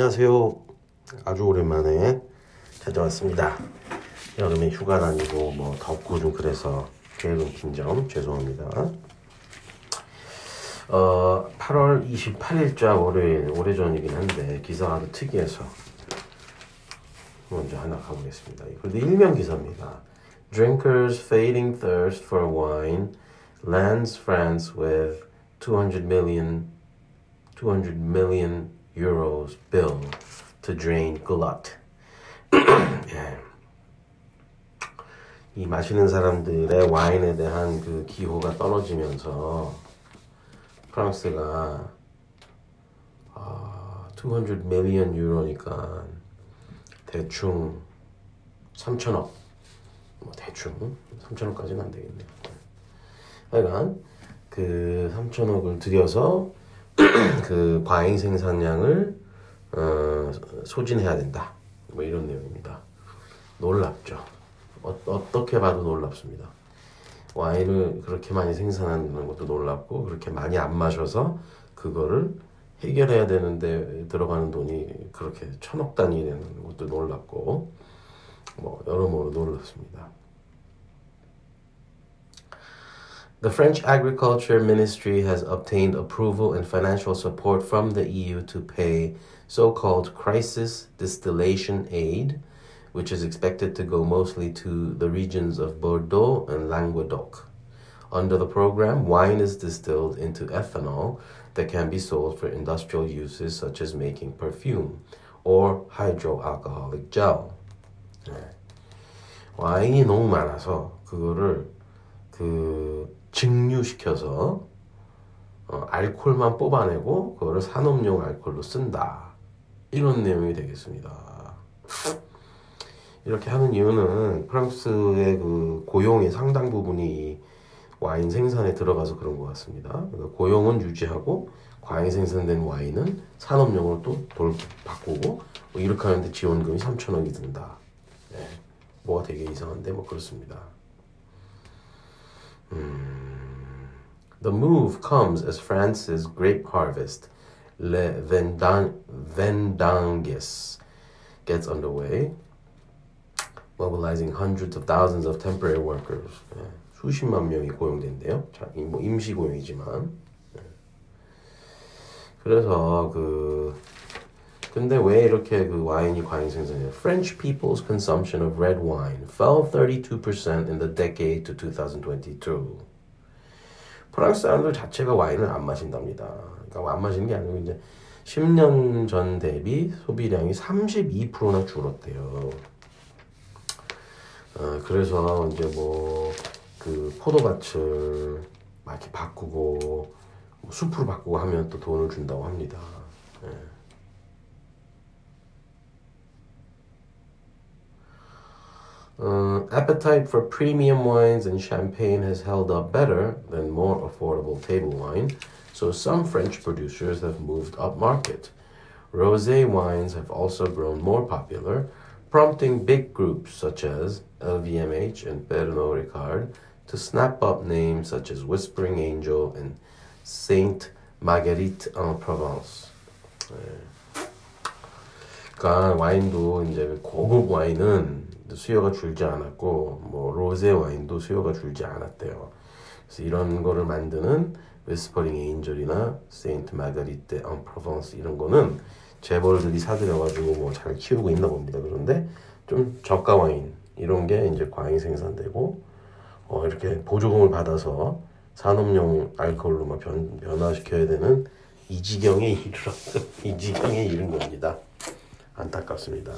안녕하세요. 아주 오랜만에 찾아왔습니다. 여름에 휴가 다니고 뭐 덥고 좀 그래서 계획은 빈점 죄송합니다. 어, 8월 28일자 월요일 오래전이긴 한데 기사가 아주 특이해서 먼저 하나 가보겠습니다. 이것도 일면 기사입니다. Drinkers fading thirst for wine lands France with 200 million 200 million euros bill to drain glut. 예. 이 마시는 사람들의 와인에 대한 그 기호가 떨어지면서 프랑스가 아, 200 million 유로니까 대충 3천억 뭐 대충 3천억까지는 안 되겠네요. 하여간 그 3천억을 들여서 그 과잉 생산량을 어, 소진해야 된다. 뭐 이런 내용입니다. 놀랍죠. 어, 어떻게 봐도 놀랍습니다. 와인을 그렇게 많이 생산하는 것도 놀랍고 그렇게 많이 안 마셔서 그거를 해결해야 되는데 들어가는 돈이 그렇게 천억 단위 되는 것도 놀랍고 뭐 여러모로 놀랍습니다. The French Agriculture Ministry has obtained approval and financial support from the EU to pay so called crisis distillation aid, which is expected to go mostly to the regions of Bordeaux and Languedoc. Under the program, wine is distilled into ethanol that can be sold for industrial uses such as making perfume or hydroalcoholic gel. 네. 와인이 너무 많아서 그거를 그 증류시켜서 어, 알콜만 뽑아내고 그거를 산업용 알콜로 쓴다. 이런 내용이 되겠습니다. 이렇게 하는 이유는 프랑스의 그 고용의 상당 부분이 와인 생산에 들어가서 그런 것 같습니다. 그러니까 고용은 유지하고 과잉 생산된 와인은 산업용으로 또 돌 바꾸고 뭐 이렇게 하는데 지원금이 3천억이 든다. 네. 뭐가 되게 이상한데 뭐 그렇습니다. The move comes as France's grape harvest, Le Vendan- Vendanges, gets underway, mobilizing hundreds of thousands of temporary workers. 예, 수십만 명이 고용된대요. 자, 이- 뭐 임시 고용이지만. 예. 그래서 그 근데 왜 이렇게 그 와인이 과잉 생산해요? French people's consumption of red wine fell 32% in the decade to 2022. 프랑스 사람들 자체가 와인을 안 마신답니다. 그러니까 안 마시는 게 아니고 이제 10년 전 대비 소비량이 32%나 줄었대요. 어, 그래서 이제 뭐 그 포도밭을 막 이렇게 바꾸고 뭐 숲으로 바꾸고 하면 또 돈을 준다고 합니다. appetite for premium wines and champagne has held up better than more affordable table wine, so some French producers have moved upmarket. Rosé wines have also grown more popular, prompting big groups such as LVMH and Pernod Ricard to snap up names such as Whispering Angel and Saint Marguerite en Provence. 네. 그러니까 와인도 이제 고급 와인은 수요가 줄지 않았고 뭐 로제 와인도 수요가 줄지 않았대요. 그래서 이런 거를 만드는 Whispering Angel이나 Saint Marguerite en Provence 이런 거는 재벌들이 사들여가지고 뭐 잘 키우고 있나 봅니다. 그런데 좀 저가 와인 이런 게 이제 과잉 생산되고 어 이렇게 보조금을 받아서 산업용 알코올로만 변, 변화시켜야 되는 이 지경에 이르러 이 지경에 이른 겁니다. 안타깝습니다.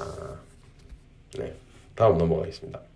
네, 다음 넘어가겠습니다.